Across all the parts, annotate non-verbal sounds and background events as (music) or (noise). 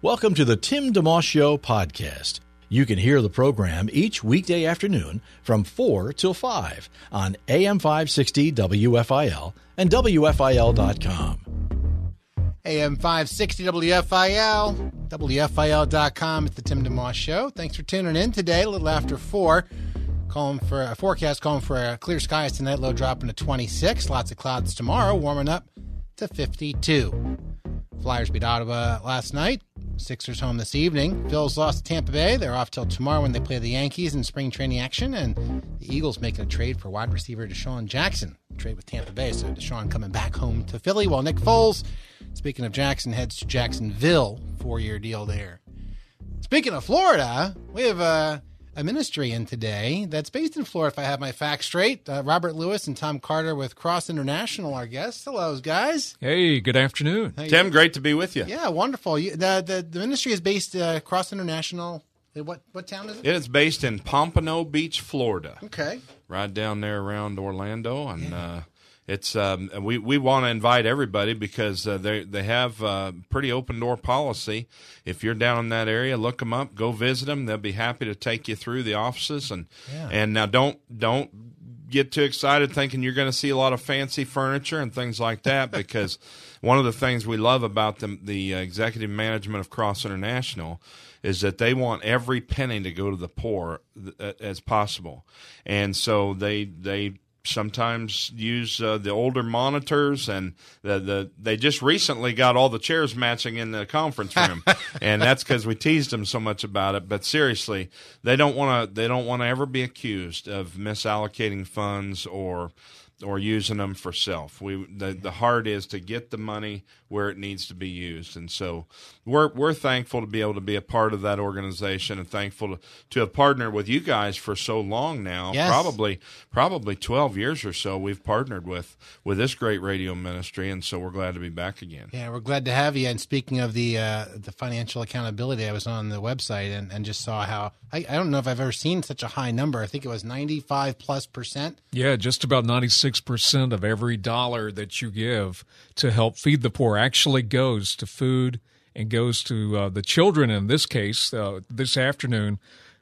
Welcome to the Tim DeMoss Show podcast. You can hear the program each weekday afternoon from 4 till 5 on AM 560 WFIL and WFIL.com. AM 560 WFIL, WFIL.com. It's the Tim DeMoss Show. Thanks for tuning in today, a little after 4. Calling for a forecast, calling for a clear skies tonight, low dropping to 26. Lots of clouds tomorrow, warming up to 52. Flyers beat Ottawa last night. Sixers home this evening. Phils lost to Tampa Bay. They're off till tomorrow when they play the Yankees in spring training action. And the Eagles making a trade for wide receiver DeSean Jackson. Trade with Tampa Bay. So DeSean coming back home to Philly while Nick Foles, speaking of Jackson, heads to Jacksonville. Four year deal there. Speaking of Florida, we have a, a ministry in today that's based in Florida, if I have my facts straight. Uh, Robert Lewis and Tom Carter with Cross International, our guests. Hello, guys. Hey, good afternoon. How Tim, great to be with you. Yeah, wonderful. You, the, the the ministry is based uh, Cross International. What what town is it? It is based in Pompano Beach, Florida, Okay. right down there around Orlando, and uh, it's um, we we want to invite everybody because uh, they they have uh, pretty open door policy. If you're down in that area, look them up, go visit them. They'll be happy to take you through the offices and Yeah. and now don't don't get too excited thinking you're going to see a lot of fancy furniture and things like that (laughs) because one of the things we love about the, the uh, executive management of Cross International is that they want every penny to go to the poor th- as possible, and so they they sometimes use uh, the older monitors and the, the they just recently got all the chairs matching in the conference room (laughs) and that's because we teased them so much about it but seriously they don't want to they don't want to ever be accused of misallocating funds or or using them for self. We the the heart is to get the money where it needs to be used, and so we're we're thankful to be able to be a part of that organization, and thankful to, to have partnered with you guys for so long now. Yes. Probably probably twelve years or so we've partnered with with this great radio ministry, and so we're glad to be back again. Yeah, we're glad to have you. And speaking of the uh, the financial accountability, I was on the website and, and just saw how I, I don't know if I've ever seen such a high number. I think it was ninety five plus percent. Yeah, just about 96% of every dollar that you give to help feed the poor actually goes to food and goes to uh, the children. In this case, uh, this afternoon,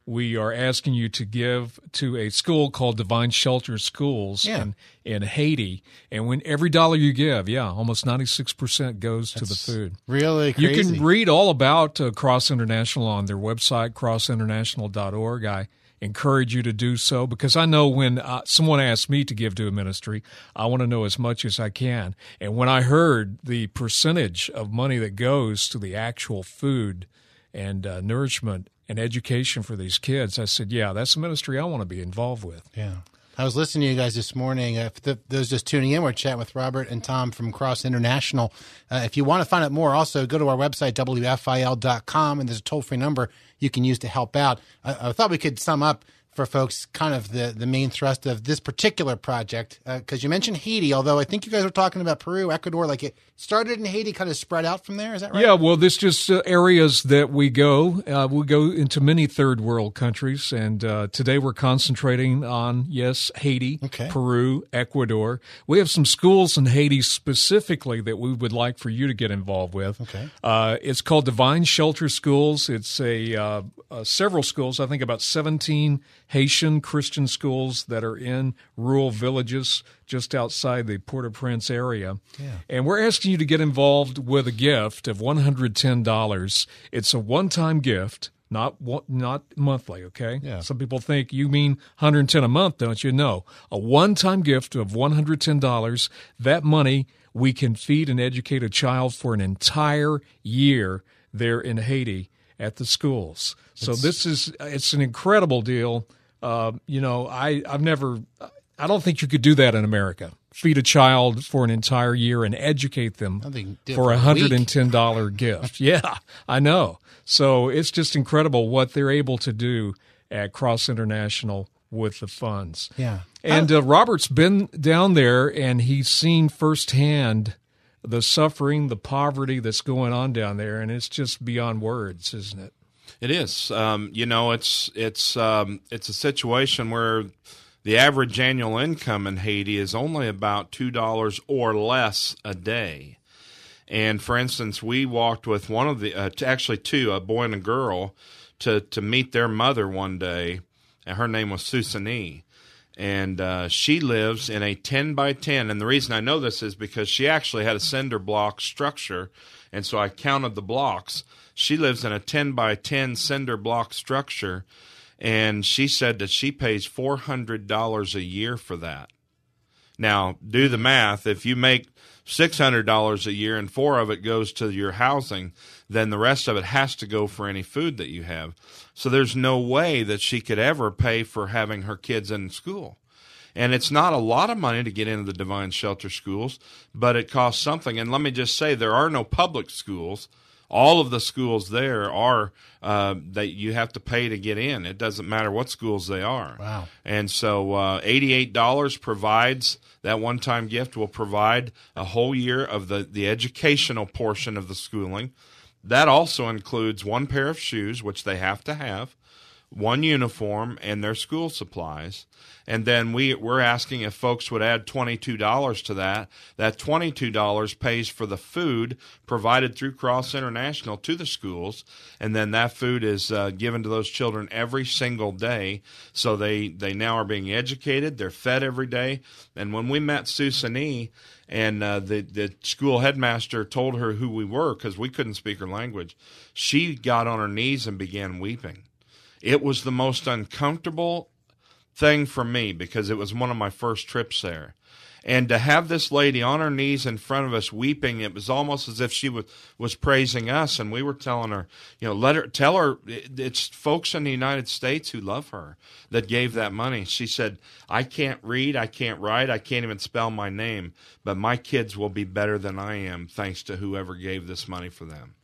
we are asking you to give to a school called Divine Shelter Schools Yeah. in, in Haiti. And when every dollar you give, yeah, almost 96% goes to the food. Really You can read all about uh, Cross International on their website, crossinternational.org. I encourage you to do so because I know when uh, someone asks me to give to a ministry, I want to know as much as I can. And when I heard the percentage of money that goes to the actual food and uh, nourishment and education for these kids, I said, yeah, that's a ministry I want to be involved with. Yeah. I was listening to you guys this morning. Uh, the, those just tuning in, we're chatting with Robert and Tom from Cross International. Uh, if you want to find out more, also go to our website, WFIL.com, and there's a toll free number you can use to help out. I, I thought we could sum up for folks kind of the, the main thrust of this particular project because you mentioned Haiti, although I think you guys were talking about Peru, Ecuador, like it started in Haiti, kind of spread out from there. Is that right? Yeah, well, this just uh, areas that we go. Uh, we go into many third world countries, and uh, today we're concentrating on yes, Haiti, Okay. Peru, Ecuador. We have some schools in Haiti specifically that we would like for you to get involved with. Okay. Uh, it's called Divine Shelter Schools. It's a uh, uh, several schools. I think about seventeen Haitian Christian schools that are in rural villages just outside the Port-au-Prince area. Yeah. And we're asking you to get involved with a gift of one hundred ten dollars. It's a one-time gift. Not one, not monthly, okay? Yeah. Some people think you mean 110 a month, don't you? No, a one-time gift of $110. That money we can feed and educate a child for an entire year there in Haiti at the schools. So this is it's an incredible deal. Uh, you know, I I've never I don't think you could do that in America. feed a child for an entire year and educate them for a hundred and ten dollar (laughs) gift. Yeah, I know. So it's just incredible what they're able to do at Cross International with the funds. Yeah. And uh, Robert's been down there and he's seen firsthand the suffering, the poverty that's going on down there, and it's just beyond words, isn't it? It is. Um, you know, it's it's um, it's a situation where the average annual income in Haiti is only about two dollars or less a day. And for instance, we walked with one of the uh, actually two, a boy and a girl, to to meet their mother one day, and her name was Susani. And uh, she lives in a 10 by 10. And the reason I know this is because she actually had a cinder block structure. And so I counted the blocks. She lives in a 10 by 10 cinder block structure. And she said that she pays $400 a year for that. Now, do the math. If you make $600 a year and four of it goes to your housing, then the rest of it has to go for any food that you have. So there's no way that she could ever pay for having her kids in school. And it's not a lot of money to get into the Divine Shelter schools, but it costs something. And let me just say, there are no public schools. All of the schools there are uh, that you have to pay to get in. It doesn't matter what schools they are. Wow. And so uh, $88 provides that one time gift will provide a whole year of the, the educational portion of the schooling. That also includes one pair of shoes, which they have to have, one uniform, and their school supplies. And then we, we're asking if folks would add $22 to that. That $22 pays for the food provided through Cross International to the schools. And then that food is uh, given to those children every single day. So they, they now are being educated. They're fed every day. And when we met Susani, and uh, the the school headmaster told her who we were because we couldn't speak her language. She got on her knees and began weeping. It was the most uncomfortable thing for me because it was one of my first trips there. And to have this lady on her knees in front of us weeping, it was almost as if she was, was praising us. And we were telling her, you know, let her, tell her it's folks in the United States who love her that gave that money. She said, I can't read, I can't write, I can't even spell my name, but my kids will be better than I am thanks to whoever gave this money for them.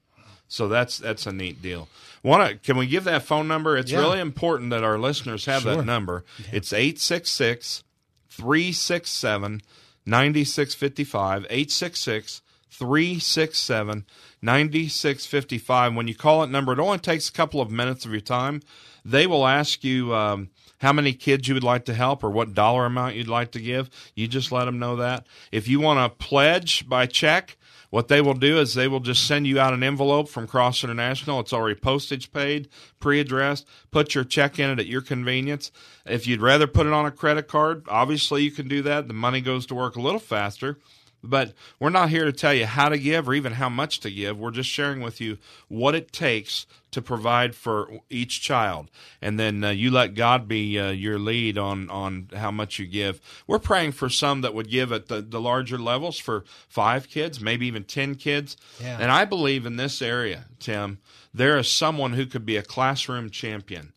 So that's that's a neat deal. Want to? Can we give that phone number? It's Yeah. really important that our listeners have Sure. that number. It's 866 367 9655. 866 367 9655. When you call that number, it only takes a couple of minutes of your time. They will ask you um, how many kids you would like to help or what dollar amount you'd like to give. You just let them know that. If you want to pledge by check, what they will do is they will just send you out an envelope from Cross International. It's already postage paid, pre addressed. Put your check in it at your convenience. If you'd rather put it on a credit card, obviously you can do that. The money goes to work a little faster. But we're not here to tell you how to give or even how much to give. We're just sharing with you what it takes to provide for each child, and then uh, you let God be uh, your lead on on how much you give. We're praying for some that would give at the, the larger levels for five kids, maybe even ten kids. Yeah. And I believe in this area, Tim, there is someone who could be a classroom champion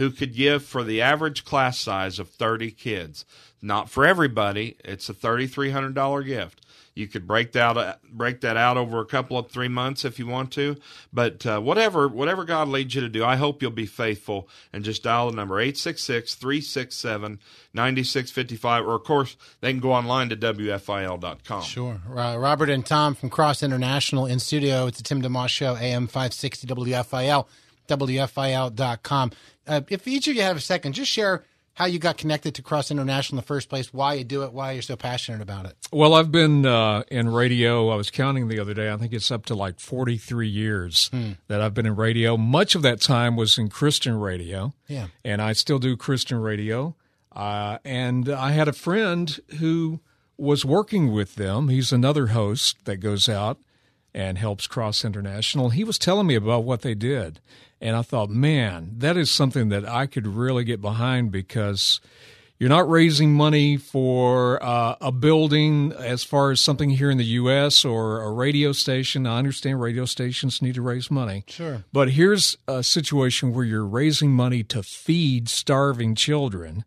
who could give for the average class size of 30 kids. Not for everybody, it's a $3,300 gift. You could break that out, break that out over a couple of three months if you want to, but uh, whatever whatever God leads you to do, I hope you'll be faithful and just dial the number 866-367-9655 or of course they can go online to wfil.com. Sure. Uh, Robert and Tom from Cross International in studio. It's the Tim DeMoss Show, AM 560 WFIL, WFIL.com. Uh, if each of you have a second, just share how you got connected to Cross International in the first place, why you do it, why you're so passionate about it. Well, I've been uh, in radio. I was counting the other day. I think it's up to like 43 years that I've been in radio. Much of that time was in Christian radio. Yeah. And I still do Christian radio. Uh, and I had a friend who was working with them. He's another host that goes out and helps Cross International. He was telling me about what they did. And I thought, man, that is something that I could really get behind because you're not raising money for uh, a building as far as something here in the U.S. or a radio station. I understand radio stations need to raise money. Sure. But here's a situation where you're raising money to feed starving children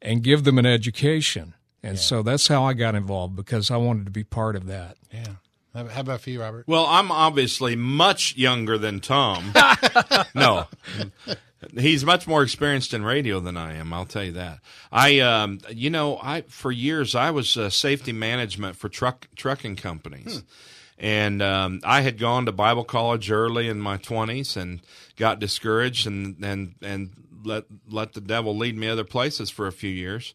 and give them an education. And so that's how I got involved because I wanted to be part of that. Yeah. How about for you, Robert? Well, I'm obviously much younger than Tom. (laughs) no. He's much more experienced in radio than I am. I'll tell you that. I, um, you know, I for years I was uh, safety management for truck trucking companies, and um, I had gone to Bible college early in my twenties and got discouraged and and and let let the devil lead me other places for a few years.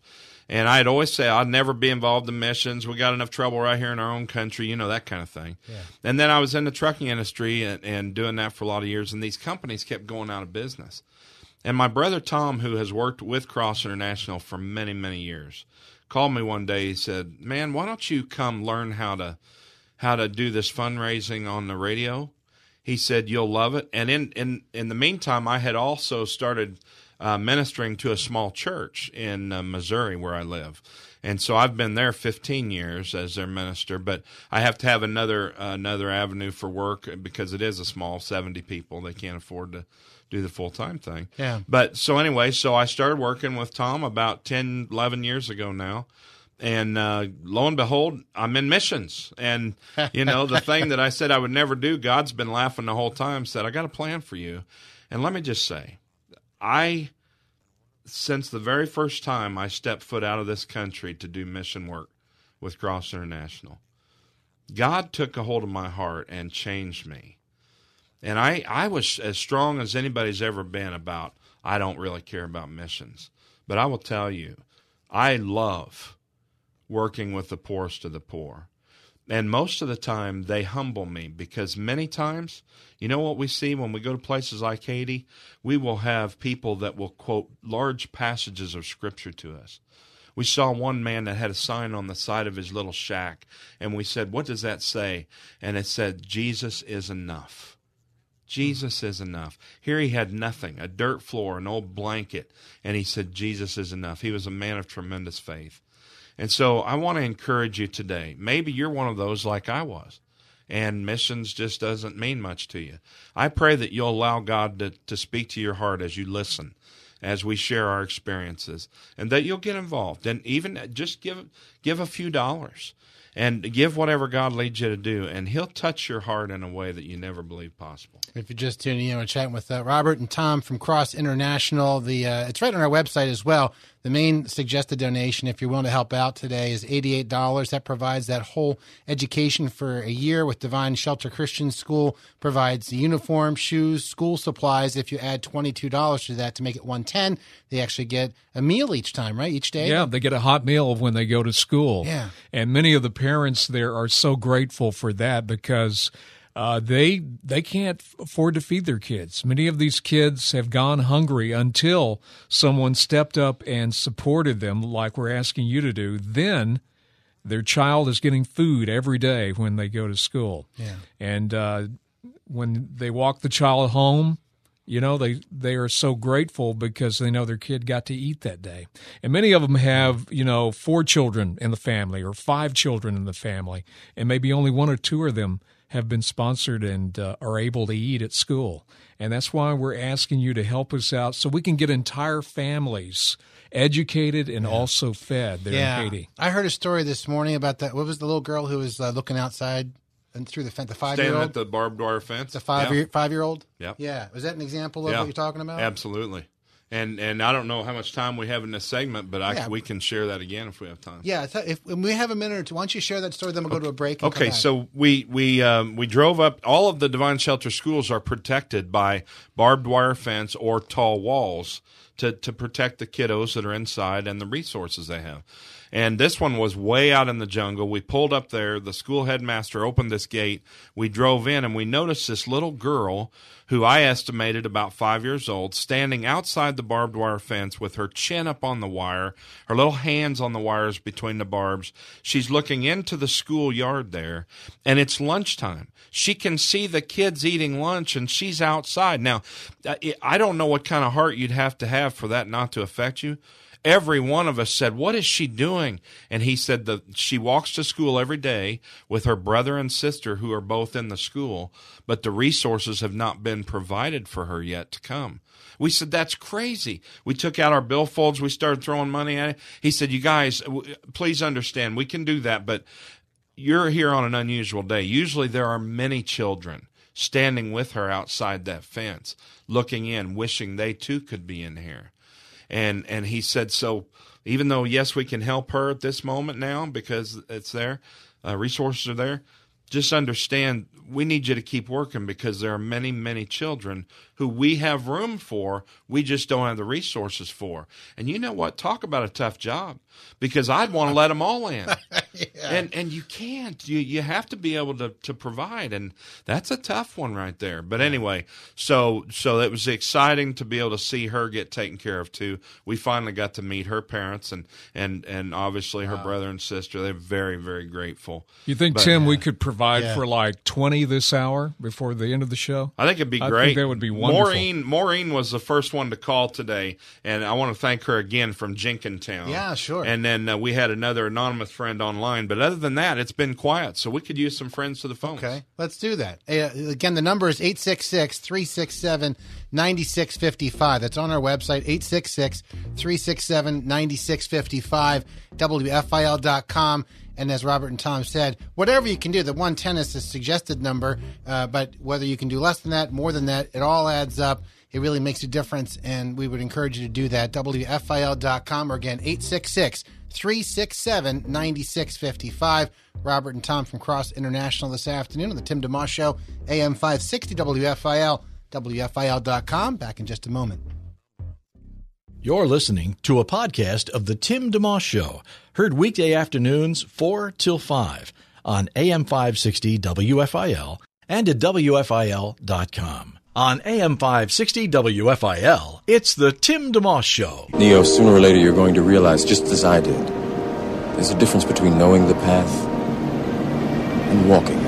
And I'd always say I'd never be involved in missions. We got enough trouble right here in our own country, you know that kind of thing. And then I was in the trucking industry and, and doing that for a lot of years, and these companies kept going out of business. And my brother Tom, who has worked with Cross International for many, many years, called me one day. He said, "Man, why don't you come learn how to how to do this fundraising on the radio?" He said, "You'll love it." And in in in the meantime, I had also started uh, ministering to a small church in uh, Missouri where I live. And so I've been there 15 years as their minister, but I have to have another uh, another avenue for work because it is a small 70 people. They can't afford to do the full time thing. Yeah. But so anyway, so I started working with Tom about 10, 11 years ago now. And uh, lo and behold, I'm in missions. And, you know, the thing that I said I would never do, God's been laughing the whole time, said, I got a plan for you. And let me just say, I, since the very first time I stepped foot out of this country to do mission work with Cross International, God took a hold of my heart and changed me. And I, I was as strong as anybody's ever been about I don't really care about missions. But I will tell you, I love working with the poorest of the poor. And most of the time, they humble me because many times, you know what we see when we go to places like Haiti? We will have people that will quote large passages of Scripture to us. We saw one man that had a sign on the side of his little shack, and we said, What does that say? And it said, Jesus is enough. Jesus is enough. Here he had nothing a dirt floor, an old blanket, and he said, Jesus is enough. He was a man of tremendous faith. And so I want to encourage you today. Maybe you're one of those like I was, and missions just doesn't mean much to you. I pray that you'll allow God to, to speak to your heart as you listen, as we share our experiences, and that you'll get involved. And even just give give a few dollars and give whatever God leads you to do, and He'll touch your heart in a way that you never believed possible. If you're just tuning in, we're chatting with uh, Robert and Tom from Cross International. The uh, it's right on our website as well. The main suggested donation, if you're willing to help out today, is eighty-eight dollars. That provides that whole education for a year. With Divine Shelter Christian School, provides the uniform, shoes, school supplies. If you add twenty-two dollars to that to make it one ten, they actually get a meal each time, right? Each day. Yeah, they get a hot meal when they go to school. Yeah. And many of the parents there are so grateful for that because uh, they they can't afford to feed their kids. Many of these kids have gone hungry until someone stepped up and supported them, like we're asking you to do. Then their child is getting food every day when they go to school. Yeah. And uh, when they walk the child home, you know they they are so grateful because they know their kid got to eat that day and many of them have you know four children in the family or five children in the family and maybe only one or two of them have been sponsored and uh, are able to eat at school and that's why we're asking you to help us out so we can get entire families educated and also fed there Yeah. in Haiti. I heard a story this morning about that. What was the little girl who was uh, looking outside and through the fence? The five-year-old. Standing at the barbed wire fence. the five Yeah. year five year old. Yeah. Yeah. Was that an example of Yeah. what you're talking about? Absolutely. And and I don't know how much time we have in this segment, but I, Yeah. we can share that again if we have time. Yeah. I thought if we have a minute or two, why don't you share that story? Then we'll go to a break. and come Okay, so we we um, we drove up. All of the Divine Shelter schools are protected by barbed wire fence or tall walls to to protect the kiddos that are inside and the resources they have. And this one was way out in the jungle. We pulled up there. The school headmaster opened this gate. We drove in and we noticed this little girl who I estimated about five years old, standing outside the barbed wire fence with her chin up on the wire, her little hands on the wires between the barbs. She's looking into the schoolyard there, and it's lunchtime. She can see the kids eating lunch, and she's outside. Now, I I don't know what kind of heart you'd have to have for that not to affect you. Every one of us said, What is she doing? And he said that she walks to school every day with her brother and sister who are both in the school, but the resources have not been provided for her yet to come. We said, That's crazy. We took out our billfolds. We started throwing money at it. He said, You guys, please understand, we can do that, but you're here on an unusual day. Usually there are many children standing with her outside that fence, looking in, wishing they too could be in here. And and he said, so even though yes, we can help her at this moment now because it's there, uh, resources are there. Just understand we need you to keep working because there are many, many children who we have room for, we just don't have the resources for. And you know what? Talk about a tough job because I'd want to let them all in. (laughs) yeah. And and you can't. You you have to be able to to provide and that's a tough one right there. But anyway, so so it was exciting to be able to see her get taken care of too. We finally got to meet her parents and and and obviously her wow. brother and sister. They're very very grateful. You think but, Tim we could provide yeah. for like 20 this hour before the end of the show? I think it'd be I great. that would be wonderful. Maureen Maureen was the first one to call today and I want to thank her again from Jenkintown. Yeah, sure. And then uh, we had another anonymous friend online, but other than that, it's been quiet. So we could use some friends to the phone. Okay, let's do that. Uh, again, the number is 866 367 9655. That's on our website, 866 367 9655, WFIL.com. And as Robert and Tom said, whatever you can do, the 110 is the suggested number, uh, but whether you can do less than that, more than that, it all adds up. It really makes a difference, and we would encourage you to do that. WFIL.com or again, 866 367 9655. Robert and Tom from Cross International this afternoon on the Tim DeMoss Show, AM 560 WFIL, WFIL.com. Back in just a moment. You're listening to a podcast of the Tim DeMoss Show, heard weekday afternoons 4 till 5 on AM 560 WFIL and at WFIL.com. On AM 560 WFIL, it's the Tim DeMoss Show. Neo, sooner or later you're going to realize, just as I did, there's a difference between knowing the path and walking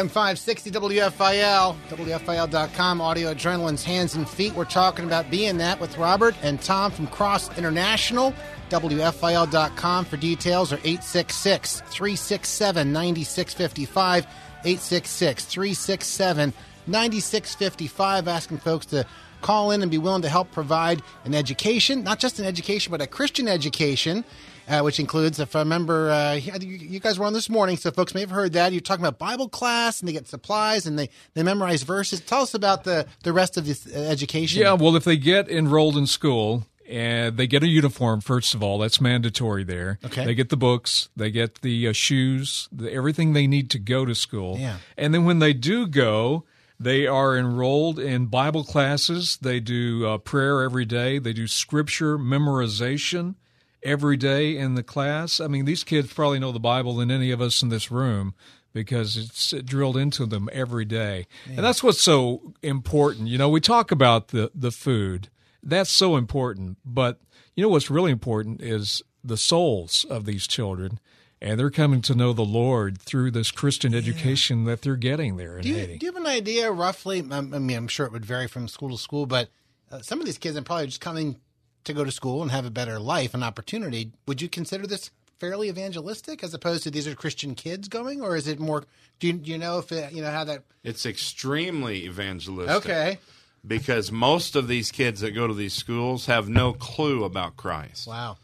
AM 560 WFIL, WFIL.com, audio adrenaline's hands and feet. We're talking about being that with Robert and Tom from Cross International. WFIL.com for details or 866 367 9655. 866 367 9655. Asking folks to call in and be willing to help provide an education, not just an education, but a Christian education uh, which includes, if I remember, uh, you guys were on this morning, so folks may have heard that. You're talking about Bible class, and they get supplies, and they, they memorize verses. Tell us about the, the rest of this uh, education. Yeah, well, if they get enrolled in school, and they get a uniform first of all. That's mandatory there. Okay. They get the books they get the uh, shoes the, everything they need to go to school. Yeah. And then when they do go they are enrolled in bible classes. They do uh, prayer every day. They do scripture memorization every day in the class. I mean, these kids probably know the Bible than any of us in this room because it's drilled into them every day. And that's what's so important. You know, we talk about the, the food. That's so important. But you know what's really important is the souls of these children. And they're coming to know the Lord through this Christian education yeah. that they're getting there in do you, Haiti. Do you have an idea roughly? I mean, I'm sure it would vary from school to school, but uh, some of these kids are probably just coming to go to school and have a better life and opportunity. Would you consider this fairly evangelistic as opposed to these are Christian kids going, or is it more? Do you, do you know if it, you know how that? It's extremely evangelistic. Okay. Because most of these kids that go to these schools have no clue about Christ. Wow.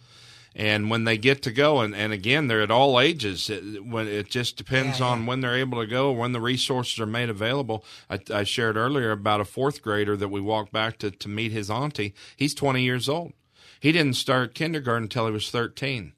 And when they get to go, and, and again, they're at all ages. It, when it just depends yeah, yeah. on when they're able to go, when the resources are made available. I, I shared earlier about a fourth grader that we walked back to to meet his auntie. He's 20 years old. He didn't start kindergarten until he was 13.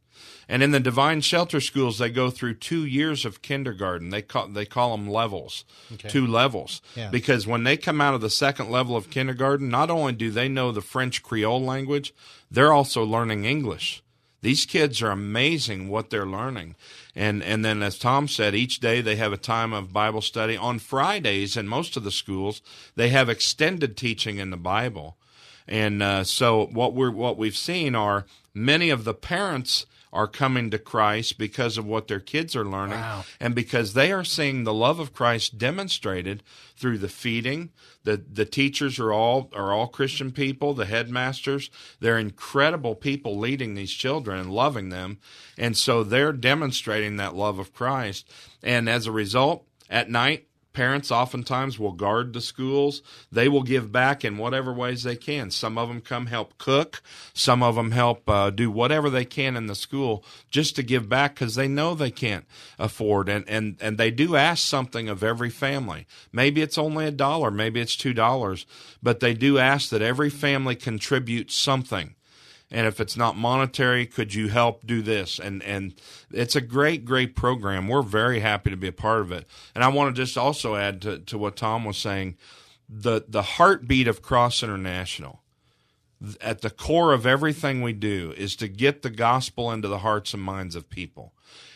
And in the Divine Shelter schools, they go through two years of kindergarten. They call they call them levels, okay. two levels, yeah. because when they come out of the second level of kindergarten, not only do they know the French Creole language, they're also learning English. These kids are amazing what they're learning. And and then as Tom said, each day they have a time of Bible study. On Fridays in most of the schools, they have extended teaching in the Bible. And uh, so what we're what we've seen are many of the parents are coming to Christ because of what their kids are learning Wow. and because they are seeing the love of Christ demonstrated through the feeding. The the teachers are all are all Christian people, the headmasters, they're incredible people leading these children and loving them. And so they're demonstrating that love of Christ. And as a result, at night Parents oftentimes will guard the schools. They will give back in whatever ways they can. Some of them come help cook. Some of them help uh, do whatever they can in the school just to give back because they know they can't afford. And, and, and they do ask something of every family. Maybe it's only a dollar, maybe it's two dollars, but they do ask that every family contribute something and if it's not monetary could you help do this? And and it's a great great program. We're very happy to be a part of it. And i want to just also add to, to what tom was saying the the heartbeat of cross international at the core of everything we do is to get the gospel into the hearts and minds of people.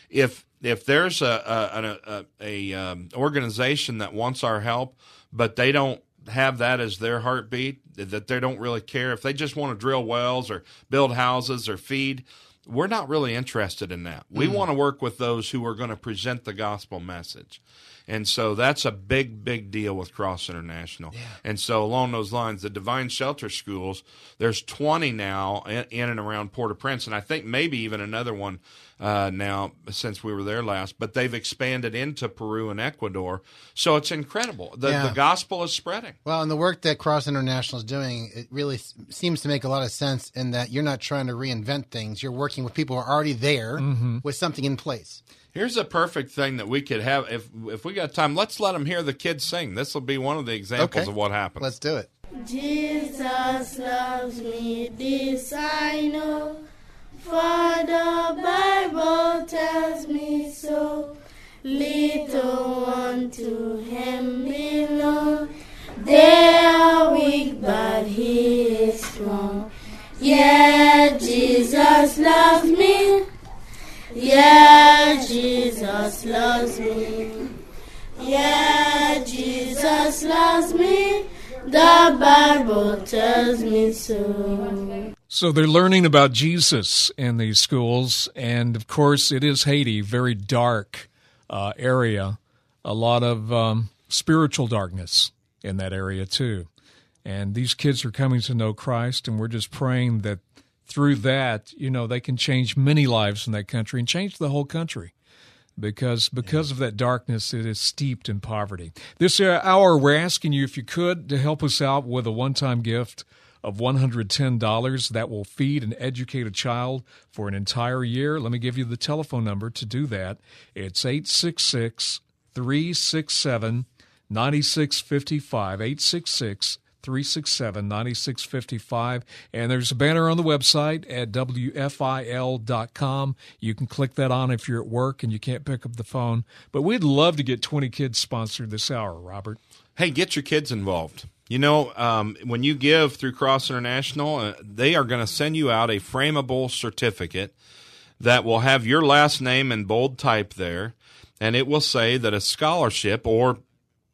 If if there's a a, a, a um, organization that wants our help but they don't have that as their heartbeat, that they don't really care. If they just want to drill wells or build houses or feed, we're not really interested in that. We mm. want to work with those who are going to present the gospel message. And so that's a big, big deal with Cross International. And so along those lines, the Divine Shelter Schools, there's 20 now in, in and around Port-au-Prince, and I think maybe even another one uh, now since we were there last. But they've expanded into Peru and Ecuador, so it's incredible. The, Yeah. the gospel is spreading. Well, and the work that Cross International is doing, it really s- seems to make a lot of sense in that you're not trying to reinvent things. You're working with people who are already there with something in place. Here's a perfect thing that we could have if if we got time. Let's let them hear the kids sing. This will be one of the examples Okay. of what happens. Let's do it. Jesus loves me, this I know, for the Bible tells me so. Little one to him belong. They are weak, but he is strong. Yeah, Jesus loves me. Yeah, Jesus loves me. Yeah, Jesus loves me. The Bible tells me so. So they're learning about Jesus in these schools, and of course, it is Haiti, very dark uh, area, a lot of um, spiritual darkness in that area too. And these kids are coming to know Christ, and we're just praying that through that, you know, they can change many lives in that country and change the whole country because because of that darkness it is steeped in poverty this uh, hour we're asking you if you could to help us out with a one-time gift of $110 that will feed and educate a child for an entire year let me give you the telephone number to do that it's 866 367 9655 866 367 9655. And there's a banner on the website at WFIL.com. You can click that on if you're at work and you can't pick up the phone. But we'd love to get 20 kids sponsored this hour, Robert. hey, get your kids involved. You know, um, when you give through Cross International, uh, they are going to send you out a frameable certificate that will have your last name in bold type there, and it will say that a scholarship or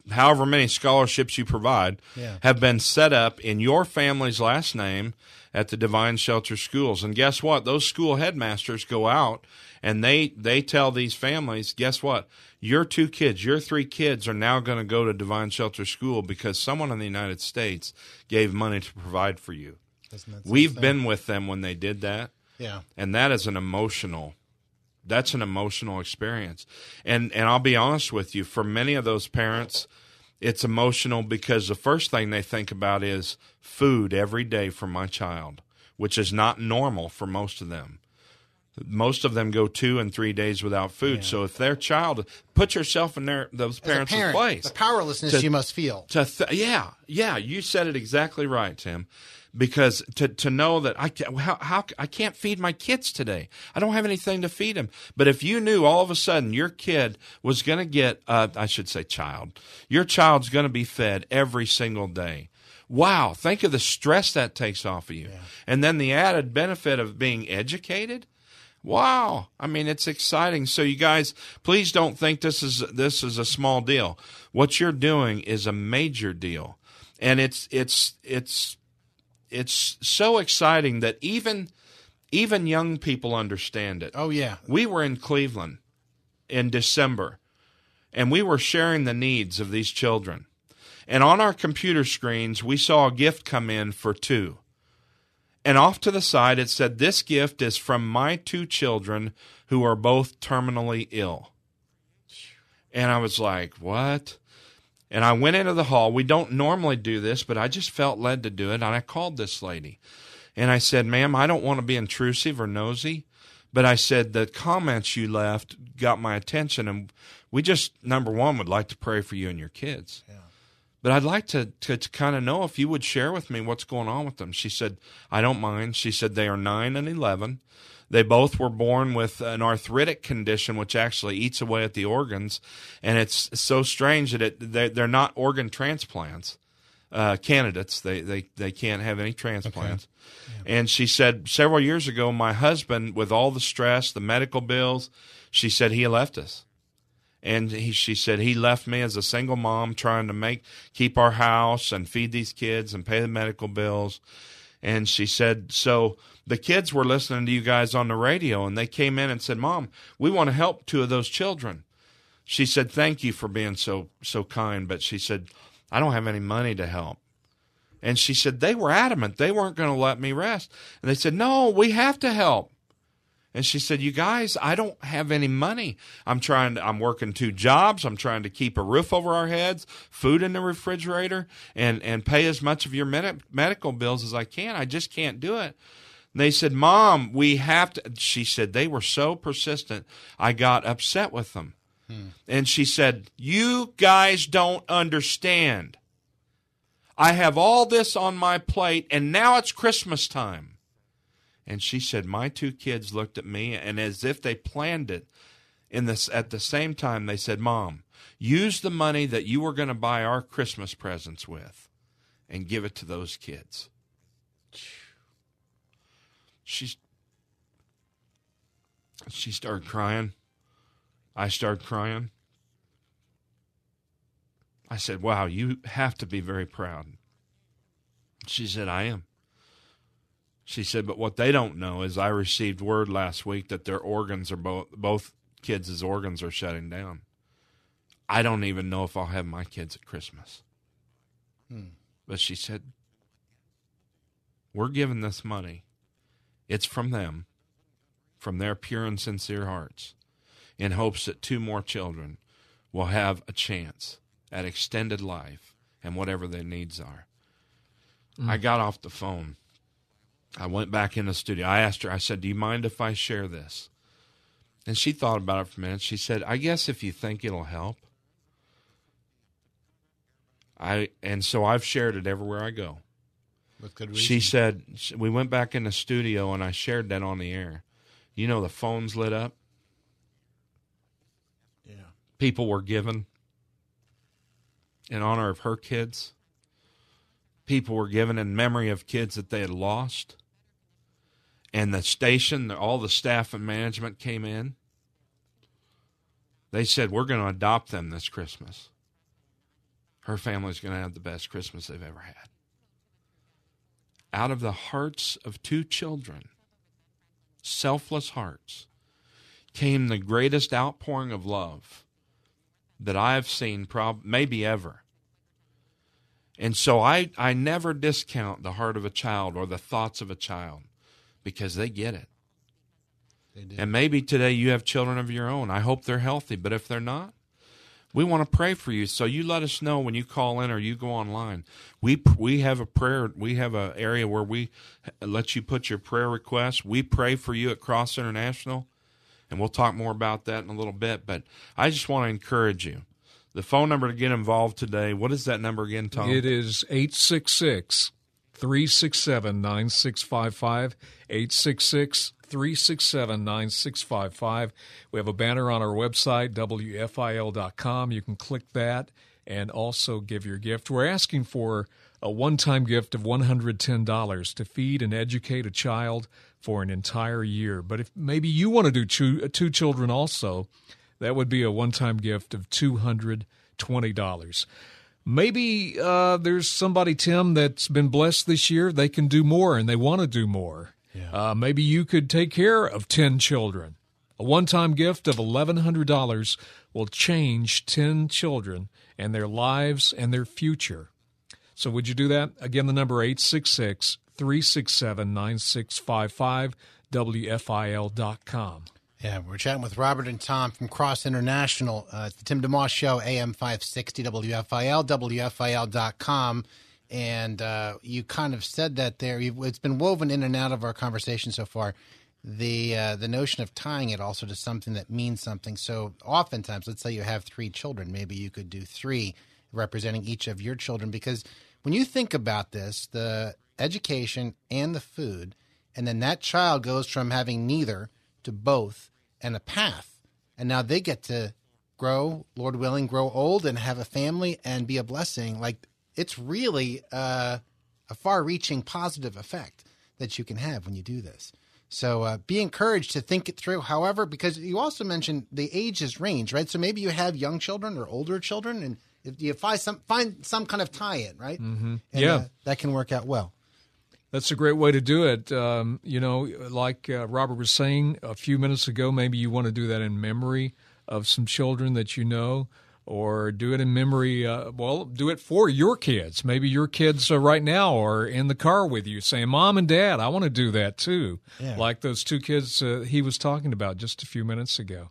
however many scholarships you provide Yeah. have been set up in your family's last name at the Divine Shelter schools. And guess what? Those school headmasters go out and they they tell these families, guess what? Your two kids, your three kids are now going to go to Divine Shelter School because someone in the United States gave money to provide for you. We've been with them when they did that Yeah. and that is an emotional that's an emotional experience and and I'll be honest with you for many of those parents it's emotional because the first thing they think about is food every day for my child which is not normal for most of them most of them go two and three days without food. So if their child put yourself in their those parents' parent, place. the powerlessness To- you must feel. to th- yeah yeah you said it exactly right tim. Because to to know that I ca- how, how I can't feed my kids today. I don't have anything to feed them but if you knew all of a sudden your kid was going to get uh, I should say child your child's going to be fed every single day. Wow think of the stress that takes off of you. And then the added benefit of being educated Wow. I mean, it's exciting. So you guys, please don't think this is this is a small deal. What you're doing is a major deal. And it's it's it's it's so exciting that even even young people understand it. Oh yeah. We were in Cleveland in December and we were sharing the needs of these children. And on our computer screens, we saw a gift come in for two. And off to the side, it said, This gift is from my two children who are both terminally ill. And I was like, What? And I went into the hall. We don't normally do this, but I just felt led to do it. And I called this lady. And I said, Ma'am, I don't want to be intrusive or nosy, but I said, The comments you left got my attention. And we just, number one, would like to pray for you and your kids. Yeah. But I'd like to, to, to kind of know if you would share with me what's going on with them. She said, I don't mind. She said, they are nine and 11. They both were born with an arthritic condition, which actually eats away at the organs. And it's so strange that it, they, they're not organ transplants. Uh, candidates. They, they, they can't have any transplants. Okay. Yeah. And she said several years ago, my husband, with all the stress, the medical bills, she said he left us and he, she said he left me as a single mom trying to make keep our house and feed these kids and pay the medical bills. And she said so the kids were listening to you guys on the radio and they came in and said mom we want to help two of those children. She said thank you for being so so kind but she said i don't have any money to help. And she said they were adamant. They weren't going to let me rest. And they said no we have to help and she said, "You guys, I don't have any money. I'm trying to, I'm working two jobs. I'm trying to keep a roof over our heads, food in the refrigerator, and and pay as much of your med- medical bills as I can. I just can't do it." And they said, "Mom, we have to." She said they were so persistent. I got upset with them. Hmm. And she said, "You guys don't understand. I have all this on my plate and now it's Christmas time." And she said, My two kids looked at me, and as if they planned it, in this, at the same time, they said, Mom, use the money that you were going to buy our Christmas presents with and give it to those kids. She's, she started crying. I started crying. I said, Wow, you have to be very proud. She said, I am. She said, but what they don't know is I received word last week that their organs are both both kids' organs are shutting down. I don't even know if I'll have my kids at Christmas. Hmm. But she said, We're giving this money. It's from them, from their pure and sincere hearts, in hopes that two more children will have a chance at extended life and whatever their needs are. Mm. I got off the phone I went back in the studio. I asked her, I said, Do you mind if I share this? And she thought about it for a minute. She said, I guess if you think it'll help. I and so I've shared it everywhere I go. With good reason. She said we went back in the studio and I shared that on the air. You know the phones lit up. Yeah. People were given in honor of her kids. People were given in memory of kids that they had lost and the station, all the staff and management came in. They said, We're going to adopt them this Christmas. Her family's going to have the best Christmas they've ever had. Out of the hearts of two children, selfless hearts, came the greatest outpouring of love that I have seen, prob- maybe ever. And so I, I never discount the heart of a child or the thoughts of a child because they get it. They and maybe today you have children of your own. I hope they're healthy, but if they're not, we want to pray for you. So you let us know when you call in or you go online. We we have a prayer. We have an area where we let you put your prayer requests. We pray for you at Cross International, and we'll talk more about that in a little bit. But I just want to encourage you. The phone number to get involved today. What is that number again, Tom? It is eight six six 367 9655. 866 367 9655. We have a banner on our website, WFIL.com. You can click that and also give your gift. We're asking for a one time gift of $110 to feed and educate a child for an entire year. But if maybe you want to do two, uh, two children also, that would be a one time gift of $220 maybe uh, there's somebody, Tim, that's been blessed this year. They can do more and they want to do more. Uh, maybe you could take care of 10 children. A one time gift of $1,100 will change 10 children and their lives and their future. So, would you do that? Again, the number 866 367 9655, WFIL.com. Yeah, we're chatting with Robert and Tom from Cross International. Uh, it's the Tim DeMoss Show, AM 560 WFIL, WFIL.com. And uh, you kind of said that there. It's been woven in and out of our conversation so far. The uh, the notion of tying it also to something that means something. So oftentimes, let's say you have three children, maybe you could do three representing each of your children. Because when you think about this, the education and the food, and then that child goes from having neither to both and a path. And now they get to grow, Lord willing, grow old and have a family and be a blessing. Like it's really uh, a far reaching positive effect that you can have when you do this. So uh, be encouraged to think it through. However, because you also mentioned the ages range, right? So maybe you have young children or older children, and if you find some find some kind of tie-in, right? Mm-hmm. And, yeah, uh, that can work out well. That's a great way to do it. Um, you know, like uh, Robert was saying a few minutes ago, maybe you want to do that in memory of some children that you know, or do it in memory. Uh, well, do it for your kids. Maybe your kids uh, right now are in the car with you saying, Mom and Dad, I want to do that too. Yeah. Like those two kids uh, he was talking about just a few minutes ago.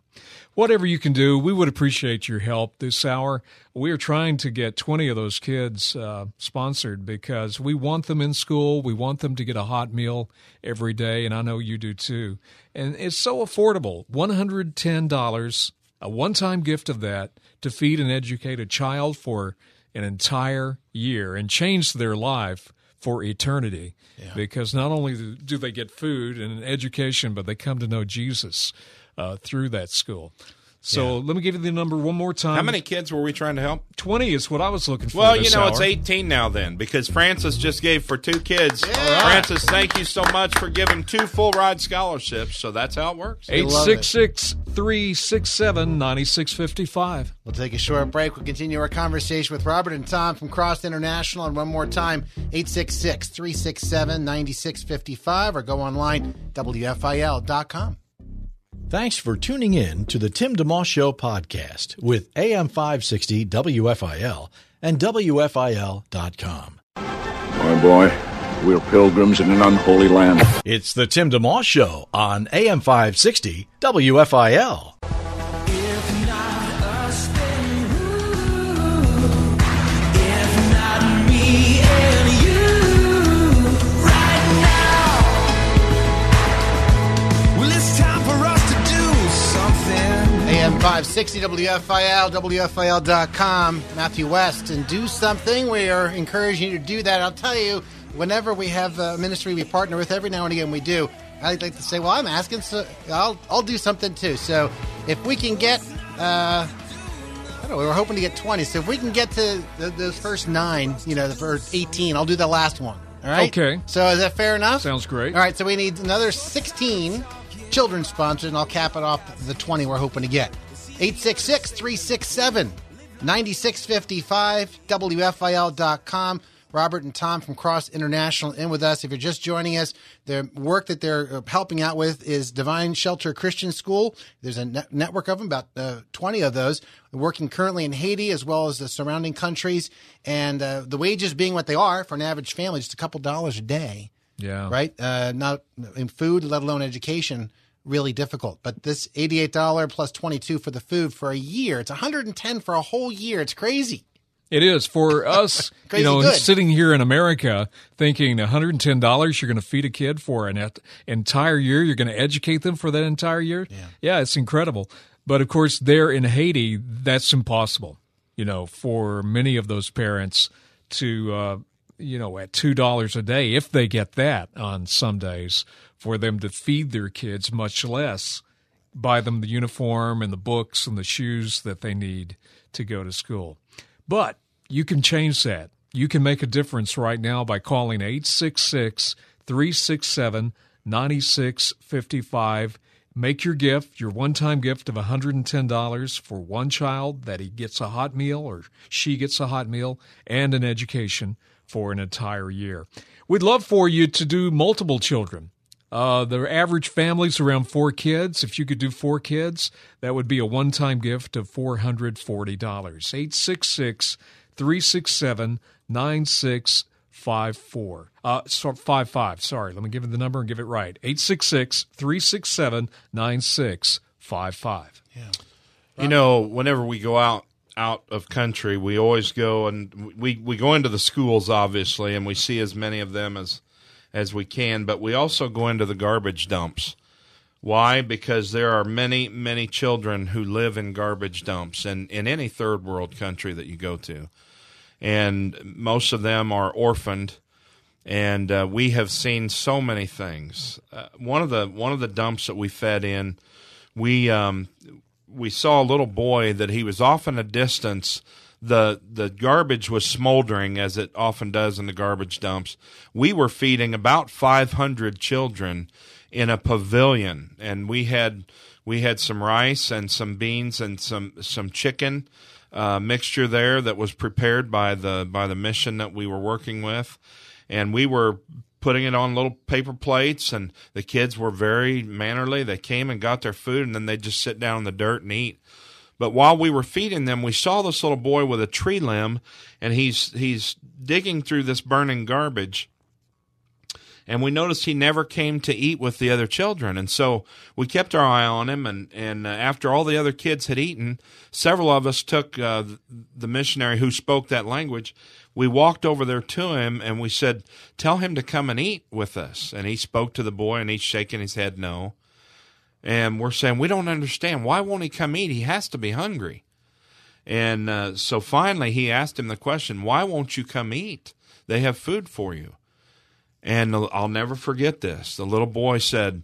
Whatever you can do, we would appreciate your help this hour. We are trying to get 20 of those kids uh, sponsored because we want them in school. We want them to get a hot meal every day, and I know you do too. And it's so affordable $110, a one time gift of that to feed and educate a child for an entire year and change their life for eternity. Yeah. Because not only do they get food and education, but they come to know Jesus uh, through that school. So let me give you the number one more time. How many kids were we trying to help? 20 is what I was looking for. Well, you this know, it's 18 now then because Francis just gave for two kids. Francis, thank you so much for giving two full ride scholarships. So that's how it works. 866 367 9655. We'll take a short break. We'll continue our conversation with Robert and Tom from Cross International. And one more time, 866 367 9655 or go online, WFIL.com. Thanks for tuning in to the Tim DeMoss Show podcast with AM 560 WFIL and WFIL.com. My boy, we're pilgrims in an unholy land. It's the Tim DeMoss Show on AM 560 WFIL. 560 WFIL, WFIL.com, Matthew West, and do something. We are encouraging you to do that. I'll tell you, whenever we have a ministry we partner with, every now and again we do. I'd like to say, well, I'm asking, so I'll, I'll do something too. So if we can get, uh, I don't know, we are hoping to get 20. So if we can get to the, those first nine, you know, the first 18, I'll do the last one. All right? Okay. So is that fair enough? Sounds great. All right, so we need another 16 children sponsored, and I'll cap it off the 20 we're hoping to get. 866 367 9655, WFIL.com. Robert and Tom from Cross International in with us. If you're just joining us, the work that they're uh, helping out with is Divine Shelter Christian School. There's a net- network of them, about uh, 20 of those, working currently in Haiti as well as the surrounding countries. And uh, the wages being what they are for an average family, just a couple dollars a day Yeah. right? Uh, not in food, let alone education, really difficult. But this eighty-eight dollar plus twenty-two for the food for a year. It's one hundred and ten for a whole year. It's crazy. It is for (laughs) us, you know, good. sitting here in America thinking $110 you're going to feed a kid for an entire year, you're going to educate them for that entire year. Yeah. yeah, it's incredible. But of course, there in Haiti, that's impossible, you know, for many of those parents to, uh, you know, at $2 a day, if they get that on some days, for them to feed their kids, much less buy them the uniform and the books and the shoes that they need to go to school. But you can change that. You can make a difference right now by calling 866 367 9655. Make your gift, your one time gift of $110 for one child that he gets a hot meal or she gets a hot meal and an education for an entire year. We'd love for you to do multiple children. Uh, the average family's around four kids. If you could do four kids, that would be a one time gift of $440. 866 367 9654. Uh, so 55. Sorry, let me give it the number and give it right. 866 367 9655. Yeah. You know, whenever we go out out of country, we always go and we, we go into the schools, obviously, and we see as many of them as as we can, but we also go into the garbage dumps. Why? Because there are many, many children who live in garbage dumps in, in any third world country that you go to. And most of them are orphaned. And uh, we have seen so many things. Uh, one of the one of the dumps that we fed in, we um, we saw a little boy that he was off in a distance the the garbage was smoldering as it often does in the garbage dumps. We were feeding about 500 children in a pavilion, and we had we had some rice and some beans and some some chicken uh, mixture there that was prepared by the by the mission that we were working with, and we were putting it on little paper plates and the kids were very mannerly. They came and got their food and then they'd just sit down in the dirt and eat but while we were feeding them, we saw this little boy with a tree limb, and he's he's digging through this burning garbage. And we noticed he never came to eat with the other children, and so we kept our eye on him. And and uh, after all the other kids had eaten, several of us took uh, the missionary who spoke that language. We walked over there to him and we said, "Tell him to come and eat with us." And he spoke to the boy, and he's shaking his head no. And we're saying, we don't understand. Why won't he come eat? He has to be hungry. And uh, so finally, he asked him the question, why won't you come eat? They have food for you. And I'll never forget this. The little boy said,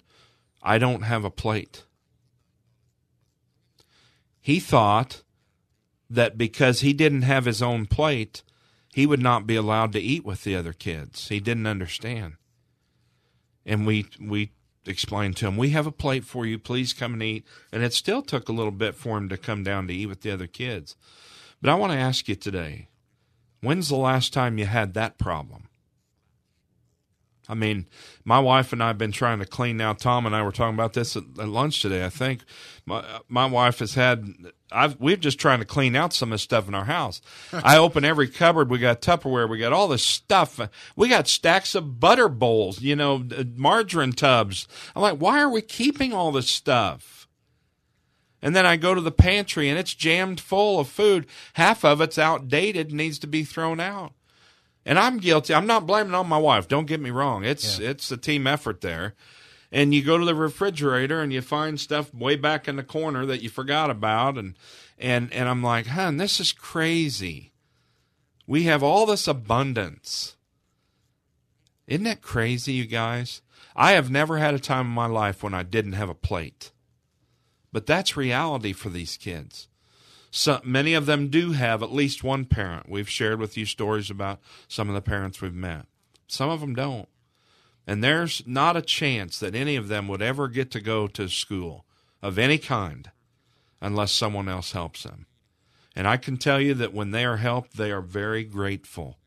I don't have a plate. He thought that because he didn't have his own plate, he would not be allowed to eat with the other kids. He didn't understand. And we we explained to him, We have a plate for you. Please come and eat. And it still took a little bit for him to come down to eat with the other kids. But I want to ask you today when's the last time you had that problem? I mean, my wife and I have been trying to clean now. Tom and I were talking about this at, at lunch today. I think my my wife has had. I've we've just trying to clean out some of the stuff in our house. (laughs) I open every cupboard. We got Tupperware. We got all this stuff. We got stacks of butter bowls. You know, margarine tubs. I'm like, why are we keeping all this stuff? And then I go to the pantry and it's jammed full of food. Half of it's outdated, needs to be thrown out and I'm guilty. I'm not blaming on my wife. Don't get me wrong. It's yeah. it's a team effort there. And you go to the refrigerator and you find stuff way back in the corner that you forgot about, and and and I'm like, hun, this is crazy. We have all this abundance. Isn't that crazy, you guys? I have never had a time in my life when I didn't have a plate. But that's reality for these kids. So, many of them do have at least one parent. We've shared with you stories about some of the parents we've met. Some of them don't. And there's not a chance that any of them would ever get to go to school of any kind unless someone else helps them. And I can tell you that when they are helped, they are very grateful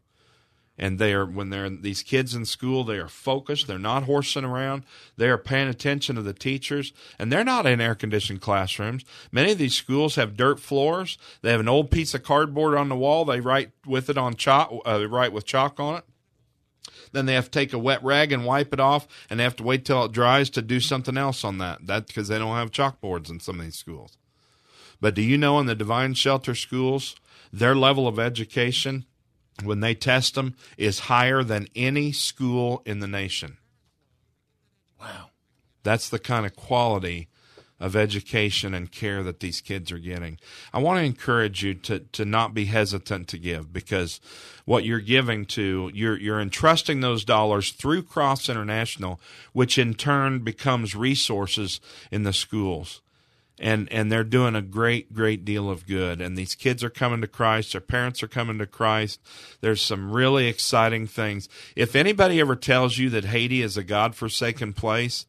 and they are when they're these kids in school they are focused. They're not horsing around. They are paying attention to the teachers. And they're not in air conditioned classrooms. Many of these schools have dirt floors. They have an old piece of cardboard on the wall. They write with it on chalk uh, write with chalk on it. Then they have to take a wet rag and wipe it off and they have to wait till it dries to do something else on that. That because they don't have chalkboards in some of these schools. But do you know in the divine shelter schools their level of education when they test them is higher than any school in the nation. Wow. That's the kind of quality of education and care that these kids are getting. I want to encourage you to to not be hesitant to give because what you're giving to you're you're entrusting those dollars through Cross International, which in turn becomes resources in the schools and and they're doing a great great deal of good. And these kids are coming to Christ. Their parents are coming to Christ. There's some really exciting things. If anybody ever tells you that Haiti is a god-forsaken place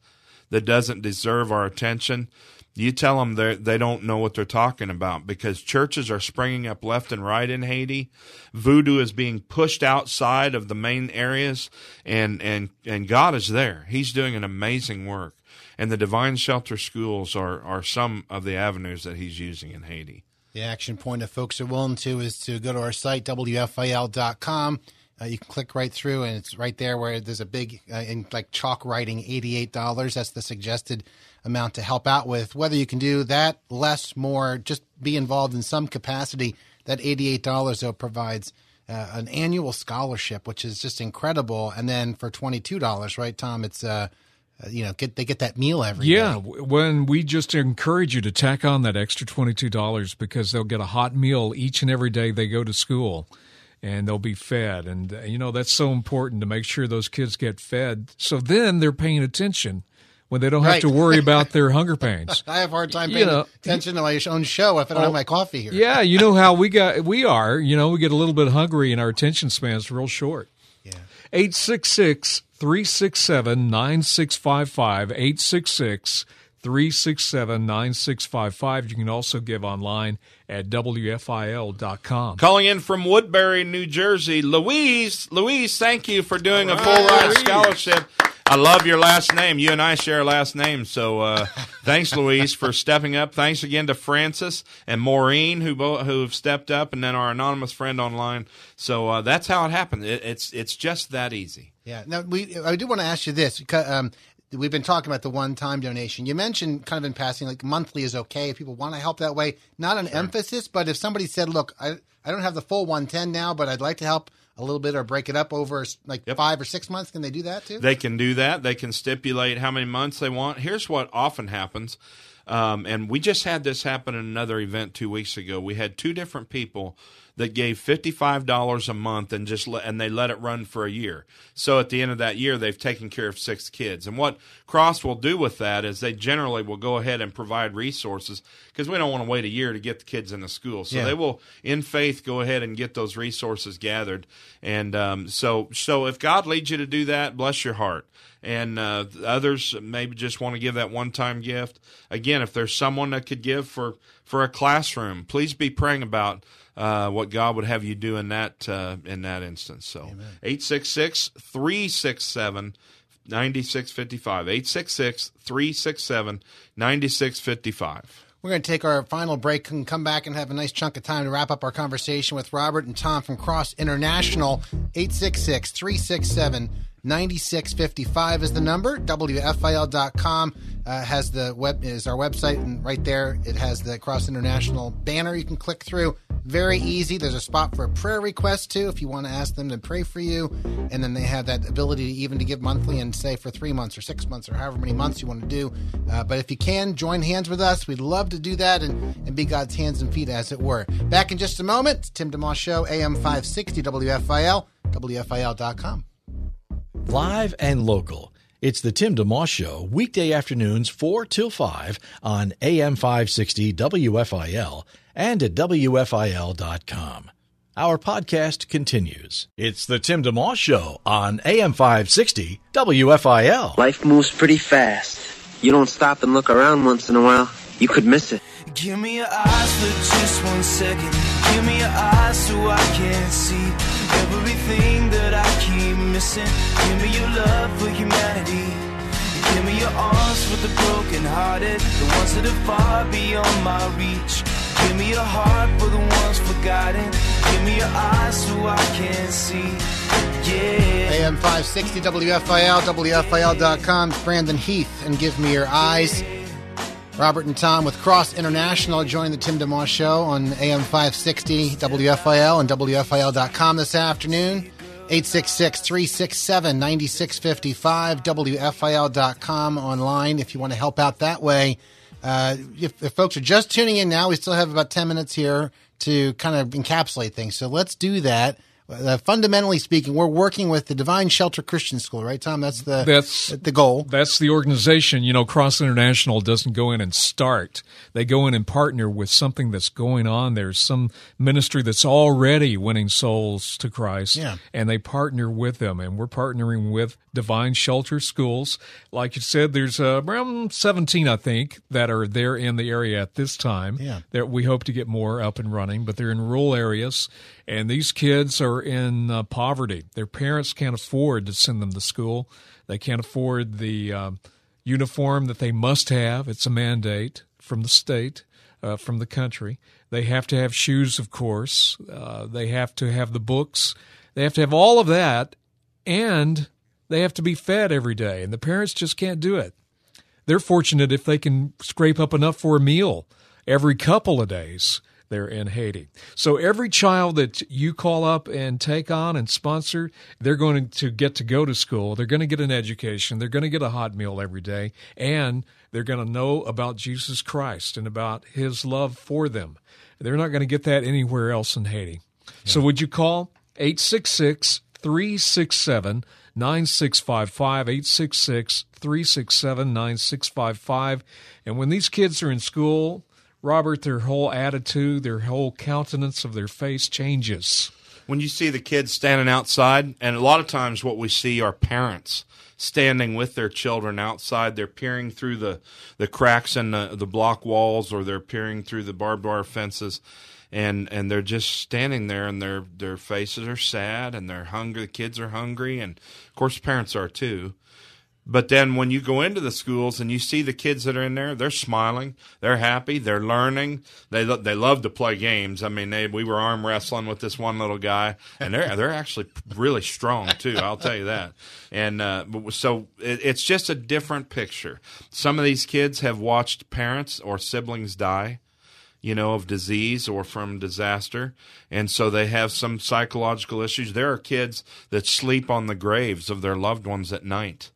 that doesn't deserve our attention, you tell them they they don't know what they're talking about because churches are springing up left and right in Haiti. Voodoo is being pushed outside of the main areas, and and and God is there. He's doing an amazing work, and the Divine Shelter schools are are some of the avenues that He's using in Haiti. The action point, if folks are willing to, is to go to our site wfil.com. Uh, you can click right through, and it's right there where there's a big, uh, in like chalk writing, eighty-eight dollars. That's the suggested amount to help out with. Whether you can do that, less, more, just be involved in some capacity. That eighty-eight dollars though provides uh, an annual scholarship, which is just incredible. And then for twenty-two dollars, right, Tom? It's uh, you know, get they get that meal every yeah, day. when we just encourage you to tack on that extra twenty two dollars because they'll get a hot meal each and every day they go to school, and they'll be fed, and uh, you know that's so important to make sure those kids get fed. So then they're paying attention when they don't Right. have to worry (laughs) about their hunger pains. I have a hard time You paying know, attention to my own show if I don't Oh, have my coffee here. Yeah, you know (laughs) how we got we are. You know, we get a little bit hungry and our attention span's real short. Yeah. 866 367 9655. 866 367 9655. You can also give online at WFIL.com. Calling in from Woodbury, New Jersey, Louise. Louise, thank you for doing a full ride scholarship. I love your last name. You and I share a last name, so uh, (laughs) thanks, Louise, for stepping up. Thanks again to Francis and Maureen who bo- who have stepped up, and then our anonymous friend online. So uh, that's how it happened. It, it's it's just that easy. Yeah. Now we, I do want to ask you this. because, Um, we've been talking about the one-time donation. You mentioned kind of in passing, like monthly is okay if people want to help that way. Not an emphasis, but if somebody said, "Look, I I don't have the full 110 now, but I'd like to help a little bit or break it up over like five or six months," can they do that too? They can do that. They can stipulate how many months they want. Here's what often happens. Um, and we just had this happen in another event two weeks ago. We had two different people that gave fifty-five dollars a month and just let, and they let it run for a year. So at the end of that year, they've taken care of six kids. And what Cross will do with that is they generally will go ahead and provide resources because we don't want to wait a year to get the kids into school. So Yeah. they will, in faith, go ahead and get those resources gathered. And um, so, so if God leads you to do that, bless your heart. And uh, others maybe just want to give that one-time gift. Again, if there's someone that could give for for a classroom, please be praying about uh, what God would have you do in that uh, in that instance. So, 866 367 9655. 866 367 9655. We're going to take our final break and come back and have a nice chunk of time to wrap up our conversation with Robert and Tom from Cross International. 866 367 9655 is the number. WFIL.com uh, has the web is our website, and right there it has the Cross International banner you can click through. Very easy. There's a spot for a prayer request too if you want to ask them to pray for you, and then they have that ability to even to give monthly and say for three months or six months or however many months you want to do. Uh, but if you can join hands with us, we'd love to do that and, and be God's hands and feet, as it were. Back in just a moment. Tim DeMoss Show, AM 560 WFIL, WFIL.com. Live and local. It's the Tim DeMoss Show, weekday afternoons 4 till 5 on AM 560 WFIL and at WFIL.com. Our podcast continues. It's the Tim DeMoss Show on AM 560 WFIL. Life moves pretty fast. You don't stop and look around once in a while, you could miss it. Give me your eyes for just one second. Give me your eyes so I can see everything that I keep missing. Give me your love for humanity. Give me your arms for the broken hearted, the ones that are far beyond my reach. Give me your heart for the ones forgotten. Give me your eyes so I can see. Yeah. AM 560 WFIL, WFIL.com. Brandon Heath, and give me your eyes. Robert and Tom with Cross International join the Tim DeMoss Show on AM 560 WFIL and WFIL.com this afternoon. 866 367 9655, WFIL.com online if you want to help out that way. Uh, if, if folks are just tuning in now, we still have about 10 minutes here to kind of encapsulate things. So let's do that. Uh, fundamentally speaking, we're working with the Divine Shelter Christian School, right, Tom? That's the that's the goal. That's the organization. You know, Cross International doesn't go in and start; they go in and partner with something that's going on. There's some ministry that's already winning souls to Christ, Yeah. and they partner with them. And we're partnering with Divine Shelter Schools. Like you said, there's uh, around 17, I think, that are there in the area at this time. Yeah. That we hope to get more up and running, but they're in rural areas, and these kids are in uh, poverty. Their parents can't afford to send them to school. They can't afford the um, uniform that they must have. It's a mandate from the state, uh, from the country. They have to have shoes, of course. Uh, they have to have the books. They have to have all of that, and they have to be fed every day. And the parents just can't do it. They're fortunate if they can scrape up enough for a meal every couple of days there in Haiti. So every child that you call up and take on and sponsor, they're going to get to go to school. They're going to get an education. They're going to get a hot meal every day. And they're going to know about Jesus Christ and about his love for them. They're not going to get that anywhere else in Haiti. So would you call 866 367 9655 866 367 9655 and when these kids are in school Robert, their whole attitude, their whole countenance of their face changes. When you see the kids standing outside, and a lot of times what we see are parents standing with their children outside. They're peering through the, the cracks in the, the block walls or they're peering through the barbed wire fences. And, and they're just standing there and their, their faces are sad and they're hungry. The kids are hungry. And of course, parents are too. But then when you go into the schools and you see the kids that are in there, they're smiling, they're happy, they're learning. They lo- they love to play games. I mean, they, we were arm wrestling with this one little guy, and they're they're actually really strong too. I'll tell you that. And uh, so it, it's just a different picture. Some of these kids have watched parents or siblings die you know, of disease or from disaster. And so they have some psychological issues. There are kids that sleep on the graves of their loved ones at night.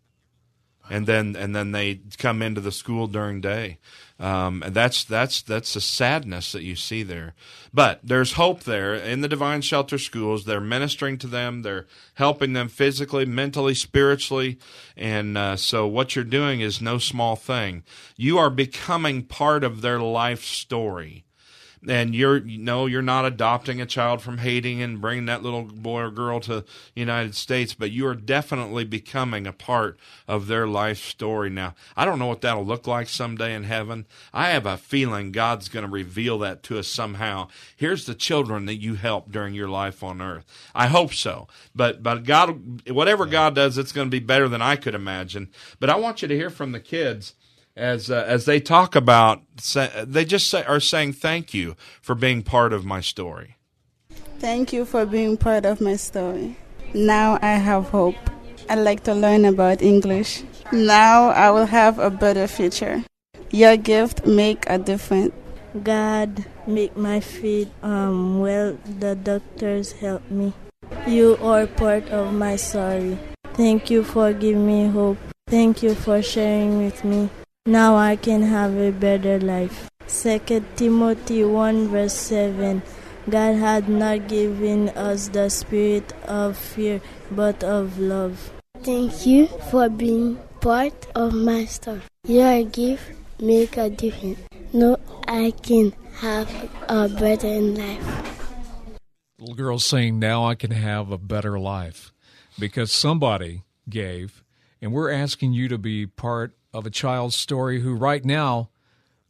And then, and then they come into the school during day, um, and that's that's that's the sadness that you see there. But there's hope there in the Divine Shelter schools. They're ministering to them. They're helping them physically, mentally, spiritually, and uh, so what you're doing is no small thing. You are becoming part of their life story and you're you know you're not adopting a child from Haiti and bringing that little boy or girl to United States, but you are definitely becoming a part of their life story. Now, I don't know what that'll look like someday in heaven. I have a feeling God's going to reveal that to us somehow. Here's the children that you helped during your life on earth. I hope so. But but God whatever God does, it's going to be better than I could imagine. But I want you to hear from the kids as uh, as they talk about they just say, are saying thank you for being part of my story. Thank you for being part of my story. Now I have hope. I like to learn about English. Now I will have a better future. Your gift make a difference. God make my feet um well. The doctors help me. You are part of my story. Thank you for giving me hope. Thank you for sharing with me. Now I can have a better life. 2 Timothy 1 verse 7 God had not given us the spirit of fear, but of love. Thank you for being part of my story. Your gift make a difference. No, I can have a better life. Little girl saying, Now I can have a better life because somebody gave, and we're asking you to be part of a child's story who right now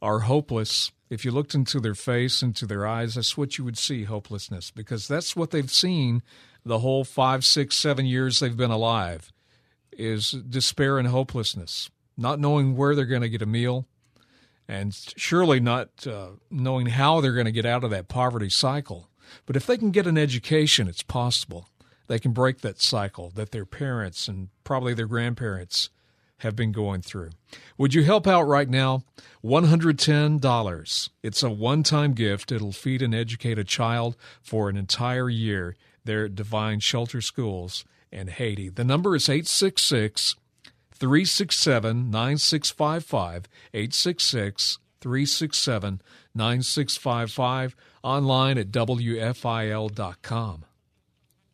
are hopeless. If you looked into their face, into their eyes, that's what you would see hopelessness because that's what they've seen the whole five, six, seven years they've been alive is despair and hopelessness, not knowing where they're going to get a meal, and surely not uh, knowing how they're going to get out of that poverty cycle. But if they can get an education, it's possible. They can break that cycle that their parents and probably their grandparents have been going through. Would you help out right now? $110. It's a one time gift. It'll feed and educate a child for an entire year there at Divine Shelter Schools in Haiti. The number is 866 367 9655. 866 367 9655. Online at WFIL.com.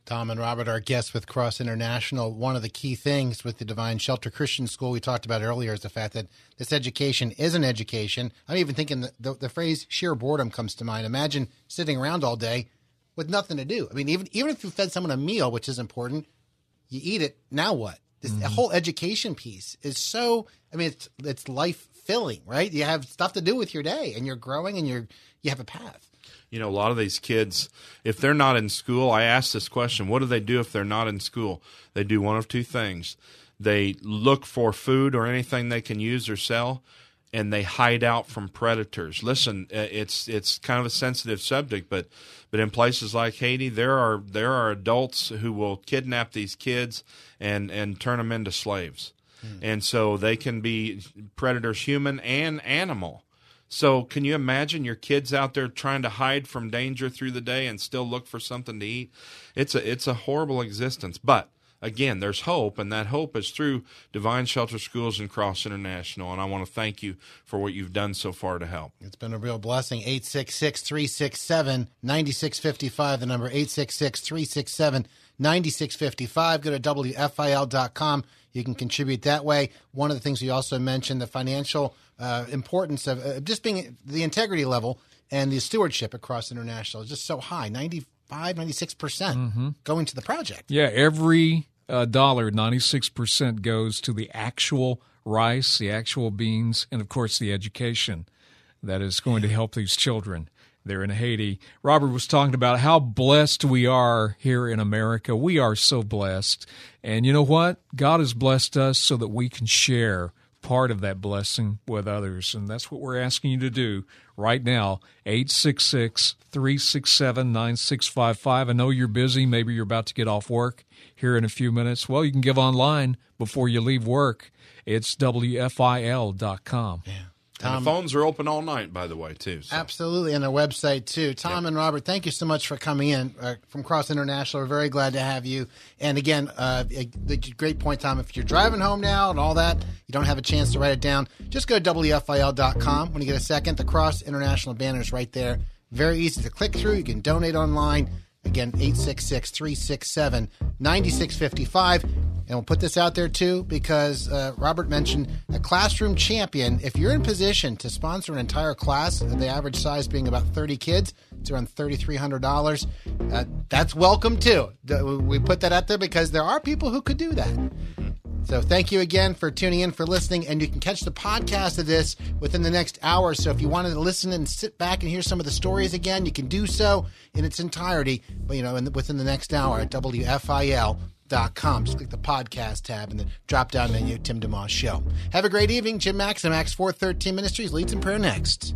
Tom and Robert, our guests with Cross International. One of the key things with the Divine Shelter Christian School we talked about earlier is the fact that this education is an education. I'm even thinking the, the, the phrase sheer boredom comes to mind. Imagine sitting around all day with nothing to do. I mean, even even if you fed someone a meal, which is important, you eat it. Now what? This Mm-hmm. whole education piece is so. I mean, it's it's life filling, right? You have stuff to do with your day, and you're growing, and you're you have a path. You know, a lot of these kids, if they're not in school, I ask this question what do they do if they're not in school? They do one of two things. They look for food or anything they can use or sell, and they hide out from predators. Listen, it's it's kind of a sensitive subject, but but in places like Haiti, there are there are adults who will kidnap these kids and and turn them into slaves, hmm. and so they can be predators, human and animal. So, can you imagine your kids out there trying to hide from danger through the day and still look for something to eat? It's a it's a horrible existence. But again, there's hope, and that hope is through Divine Shelter Schools and Cross International. And I want to thank you for what you've done so far to help. It's been a real blessing. 866 367 9655, the number 866 367 9655. Go to WFIL.com. You can contribute that way. One of the things we also mentioned the financial uh, importance of uh, just being the integrity level and the stewardship across international is just so high 95, 96% Mm-hmm. going to the project. Yeah, every uh, dollar, 96% goes to the actual rice, the actual beans, and of course the education that is going to help these children there in Haiti. Robert was talking about how blessed we are here in America. We are so blessed. And you know what? God has blessed us so that we can share part of that blessing with others. And that's what we're asking you to do right now. 866 367 9655. I know you're busy. Maybe you're about to get off work here in a few minutes. Well, you can give online before you leave work. It's WFIL.com. Yeah. And the phones are open all night, by the way, too. So. Absolutely, and a website too. Tom and Robert, thank you so much for coming in uh, from Cross International. We're very glad to have you. And again, uh, a, the great point, Tom. If you're driving home now and all that, you don't have a chance to write it down. Just go to WFIL.com when you get a second. The Cross International banner is right there. Very easy to click through. You can donate online. Again, 866 367 9655. And we'll put this out there too because uh, Robert mentioned a classroom champion. If you're in position to sponsor an entire class, the average size being about 30 kids, it's around $3,300. Uh, that's welcome too. We put that out there because there are people who could do that. So thank you again for tuning in, for listening, and you can catch the podcast of this within the next hour. So if you wanted to listen and sit back and hear some of the stories again, you can do so in its entirety. But you know, the, within the next hour at WFIL.com. Just click the podcast tab in the drop down menu, Tim DeMoss Show. Have a great evening. Jim Max and Max 413 Ministries leads in prayer next.